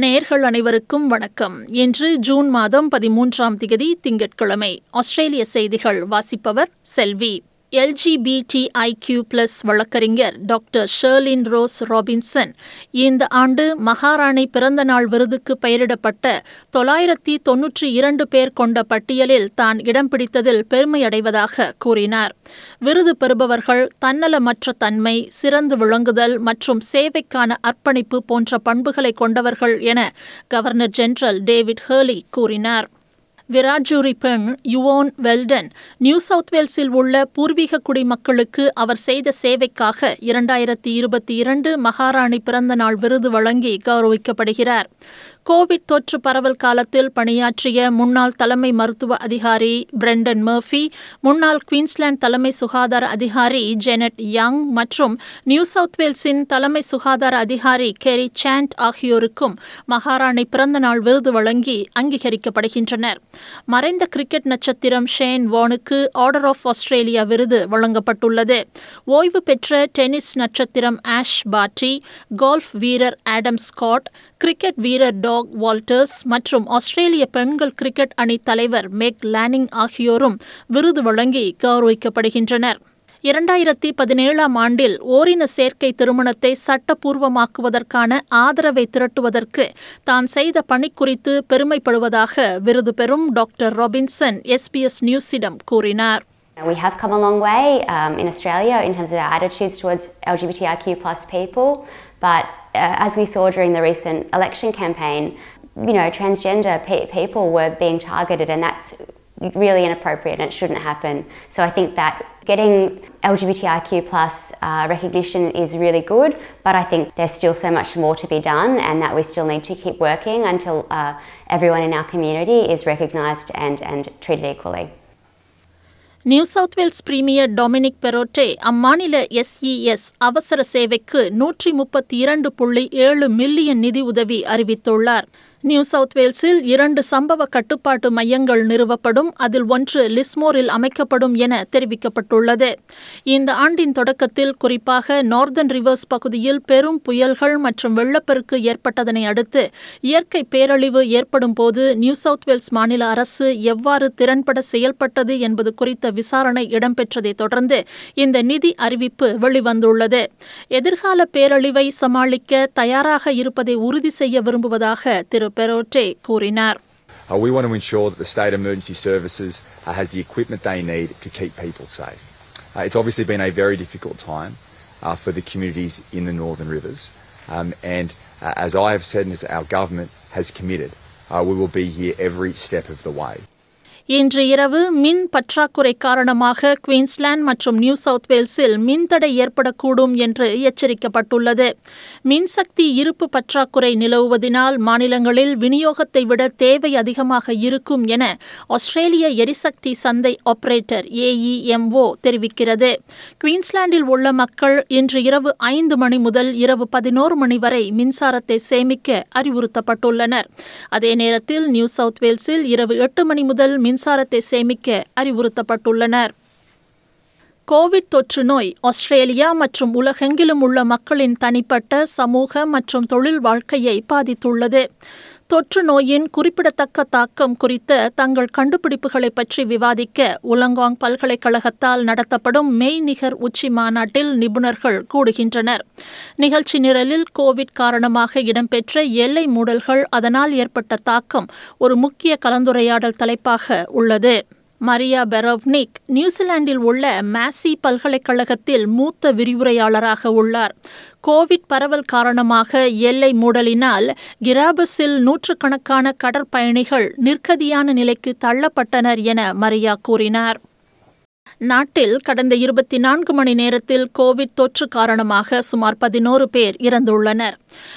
நேர்கள் அனைவருக்கும் வணக்கம். இன்று ஜூன் மாதம் பதிமூன்றாம் திகதி திங்கட்கிழமை. ஆஸ்திரேலிய செய்திகள் வாசிப்பவர் செல்வி. எல்ஜிபிடிஐக்யூ பிளஸ் வழக்கறிஞர் டாக்டர் ஷெர்லின் ரோஸ் ராபின்சன் இந்த ஆண்டு மகாராணி பிறந்தநாள் விருதுக்கு பெயரிடப்பட்ட தொள்ளாயிரத்தி தொன்னூற்றி இரண்டு பேர் கொண்ட பட்டியலில் தான் இடம் பிடித்ததில் பெருமையடைவதாக கூறினார். விருது பெறுபவர்கள் தன்னலமற்ற தன்மை சிறந்து விளங்குதல் மற்றும் சேவைக்கான அர்ப்பணிப்பு போன்ற பண்புகளை கொண்டவர்கள் என கவர்னர் ஜெனரல் டேவிட் ஹேர்லி கூறினார். விராஜூரி பெண் யுவோன் வெல்டன் நியூ சவுத் வேல்ஸில் உள்ள பூர்வீக குடிமக்களுக்கு அவர் செய்த சேவைக்காக இரண்டாயிரத்தி இருபத்தி இரண்டு மகாராணி பிறந்தநாள் விருது வழங்கி கௌரவிக்கப்படுகிறார். கோவிட் தொற்று பரவல் காலத்தில் பணியாற்றிய முன்னாள் தலைமை மருத்துவ அதிகாரி பிரெண்டன் மர்ஃபி முன்னாள் குயின்ஸ்லாந்து தலைமை சுகாதார அதிகாரி ஜெனட் யங் மற்றும் நியூ சவுத் வேல்ஸின் தலைமை சுகாதார அதிகாரி கெரி சாண்ட் ஆகியோருக்கும் மகாராணி பிறந்தநாள் விருது வழங்கி அங்கீகரிக்கப்படுகின்றனர். மறைந்த கிரிக்கெட் நட்சத்திரம் ஷேன் வானுக்கு ஆர்டர் ஆஃப் ஆஸ்திரேலியா விருது வழங்கப்பட்டுள்ளது. ஓய்வு பெற்ற டென்னிஸ் நட்சத்திரம் ஆஷ் பாட்டி கோல்ஃப் வீரர் ஆடம் ஸ்காட் கிரிக்கெட் வீரர் டாக் வால்டர்ஸ் மற்றும் ஆஸ்திரேலிய பெண்கள் கிரிக்கெட் அணி தலைவர் மேக் லானிங் ஆகியோரும் விருது வழங்கி கௌரவிக்கப்படுகின்றனர். இரண்டாயிரத்தி பதினேழாம் ஆண்டில் ஓரின சேர்க்கை திருமணத்தை சட்டப்பூர்வமாக்குவதற்கான ஆதரவை திரட்டுவதற்கு தான் செய்த பணி குறித்து பெருமைப்படுவதாக விருது பெறும் டாக்டர் ராபின்சன் எஸ்பிஎஸ் நியூஸிடம் கூறினார். We have come a long way um, in Australia in terms of our attitudes towards LGBTIQ plus people, but as we saw during the recent election campaign, you know, transgender pe- people were being targeted, and that's really inappropriate and it shouldn't happen. So I think that getting LGBTIQ plus uh, recognition is really good, but I think there's still so much more to be done, and that we still need to keep working until uh, everyone in our community is recognised and, and treated equally. New South Wales premier Dominic Perrottet அம்மாநில SES அவசர சேவைக்கு நூற்றி முப்பத்தி இரண்டு புள்ளி ஏழு million நிதி உதவி அறிவித்துள்ளார். நியூ சவுத் வேல்ஸில் இரண்டு சம்பவ கட்டுப்பாட்டு மையங்கள் நிறுவப்படும். அதில் ஒன்று லிஸ்மோரில் அமைக்கப்படும் என தெரிவிக்கப்பட்டுள்ளது. இந்த ஆண்டின் தொடக்கத்தில் குறிப்பாக நார்தன் ரிவர்ஸ் பகுதியில் பெரும் புயல்கள் மற்றும் வெள்ளப்பெருக்கு ஏற்பட்டதனை அடுத்து இயற்கை பேரழிவு ஏற்படும் போது நியூ சவுத் வேல்ஸ் மாநில அரசு எவ்வாறு திறன்பட செயல்பட்டது என்பது குறித்த விசாரணை இடம்பெற்றதை தொடர்ந்து இந்த நிதி அறிவிப்பு வெளிவந்துள்ளது. எதிர்கால பேரழிவை சமாளிக்க தயாராக இருப்பதை உறுதி செய்ய விரும்புவதாக திரு. பெரோட்டே கூறினார் Uh, we want to ensure that the state emergency services uh, has the equipment they need to keep people safe. Uh, it's obviously been a very difficult time uh, for the communities in the Northern Rivers, um, and uh, as I have said and as our government has committed, uh, we will be here every step of the way. இன்று இரவு மின் பற்றாக்குறை காரணமாக Queensland மற்றும் New south வேல்ஸில் மின்தடை ஏற்படக்கூடும் என்று எச்சரிக்கப்பட்டுள்ளது. மின்சக்தி இருப்பு பற்றாக்குறை நிலவுவதினால் மாநிலங்களில் விநியோகத்தை விட தேவை அதிகமாக இருக்கும் என ஆஸ்திரேலிய எரிசக்தி சந்தை ஆபரேட்டர் ஏஇஎம்ஓ தெரிவிக்கிறது. குயின்ஸ்லாண்டில் உள்ள மக்கள் இன்று இரவு ஐந்து மணி முதல் இரவு பதினோரு மணி வரை மின்சாரத்தை சேமிக்க அறிவுறுத்தப்பட்டுள்ளனர். அதே நேரத்தில் நியூ சவுத் வேல்ஸில் இரவு எட்டு மணி முதல் மின் மின்சாரத்தை சேமிக்க அறிவுறுத்தப்பட்டுள்ளனர். கோவிட் தொற்று நோய் ஆஸ்திரேலியா மற்றும் உலகெங்கிலும் உள்ள மக்களின் தனிப்பட்ட சமூக மற்றும் தொழில் வாழ்க்கையை பாதித்துள்ளது. தொற்று நோயின் குறிப்பிடத்தக்க தாக்கம் குறித்த தங்கள் கண்டுபிடிப்புகளை பற்றி விவாதிக்க உலங்காங் பல்கலைக்கழகத்தால் நடத்தப்படும் மெய்நிகர் உச்சி மாநாட்டில் நிபுணர்கள் கூடுகின்றனர். நிகழ்ச்சி நிரலில் கோவிட் காரணமாக இடம்பெற்ற எல்லை மூடல்கள் அதனால் ஏற்பட்ட தாக்கம் ஒரு முக்கிய கலந்துரையாடல் தலைப்பாக உள்ளது. மரியா பெரோவ்னிக் நியூசிலாந்தில் உள்ள மேசி பல்கலைக்கழகத்தில் மூத்த விரிவுரையாளராக உள்ளார். கோவிட் பரவல் காரணமாக எல்லை மூடலினால் கிராபஸில் நூற்றுக்கணக்கான கடற்பயணிகள் நிர்கதியான நிலைக்கு தள்ளப்பட்டனர் என மரியா கூறினார். நாட்டில் கடந்த இருபத்தி நான்கு மணி நேரத்தில் கோவிட் தொற்று காரணமாக சுமார் பதினோரு பேர் இறந்துள்ளனர்.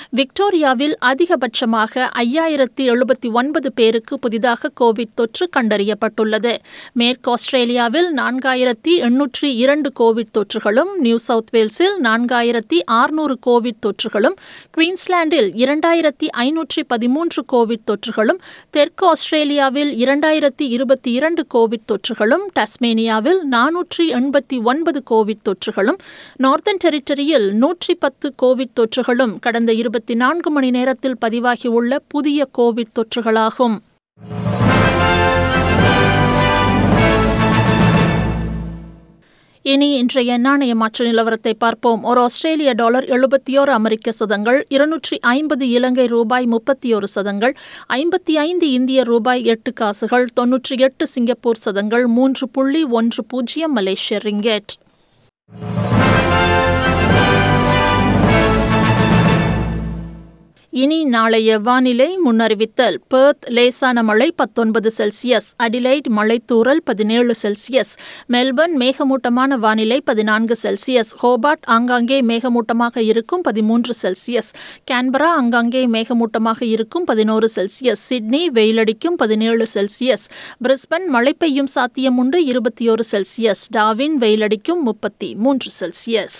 விக்டோரியாவில் அதிகபட்சமாக ஐயாயிரத்தி எழுபத்தி ஒன்பது பேருக்கு புதிதாக கோவிட் தொற்று கண்டறியப்பட்டுள்ளது. மேற்கு ஆஸ்திரேலியாவில் நான்காயிரத்தி எண்ணூற்றி இரண்டு கோவிட் தொற்றுகளும் நியூ சவுத் வேல்ஸில் நான்காயிரத்தி ஆறுநூறு கோவிட் தொற்றுகளும் குயின்ஸ்லாண்டில் இரண்டாயிரத்தி ஐநூற்றி பதிமூன்று கோவிட் தொற்றுகளும் தெற்கு ஆஸ்திரேலியாவில் இரண்டாயிரத்தி இருபத்தி இரண்டு கோவிட் தொற்றுகளும் டஸ்மேனியாவில் நானூற்றி எண்பத்தி ஒன்பது கோவிட் தொற்றுகளும் நார்த்தன் டெரிட்டரியில் நூற்றி பத்து கோவிட் தொற்றுகளும் கடந்த இருபத்தி நான்கு மணி நேரத்தில் பதிவாகியுள்ள புதிய கோவிட் தொற்றுகளாகும். இனி இன்றைய நாணய மாற்று நிலவரத்தை பார்ப்போம். ஒரு ஆஸ்திரேலிய டாலர் எழுபத்தி ஓரு அமெரிக்க சதங்கள் இருநூற்றி ஐம்பது இலங்கை ரூபாய் முப்பத்தி ஒரு சதங்கள் ஐம்பத்தி ஐந்து இந்திய ரூபாய் எட்டு காசுகள் தொன்னூற்றி எட்டு சிங்கப்பூர் சதங்கள் மூன்று புள்ளி ஒன்று பூஜ்ஜியம் மலேசிய ரிங்கெட். இனி நாளைய வானிலை முன்னறிவித்தல். பெர்த் லேசான மழை பத்தொன்பது செல்சியஸ். அடிலைட் மழைத்தூறல் பதினேழு செல்சியஸ். மெல்பர்ன் மேகமூட்டமான வானிலை பதினான்கு செல்சியஸ். ஹோபார்ட் ஆங்காங்கே மேகமூட்டமாக இருக்கும் பதிமூன்று செல்சியஸ். கேன்பரா ஆங்காங்கே மேகமூட்டமாக இருக்கும் பதினோரு செல்சியஸ். சிட்னி வெயிலடிக்கும் பதினேழு செல்சியஸ். பிரிஸ்பன் மழை பெய்யும் சாத்தியம் உண்டு இருபத்தி ஒரு செல்சியஸ். டாவின் வெயிலடிக்கும் முப்பத்தி மூன்று செல்சியஸ்.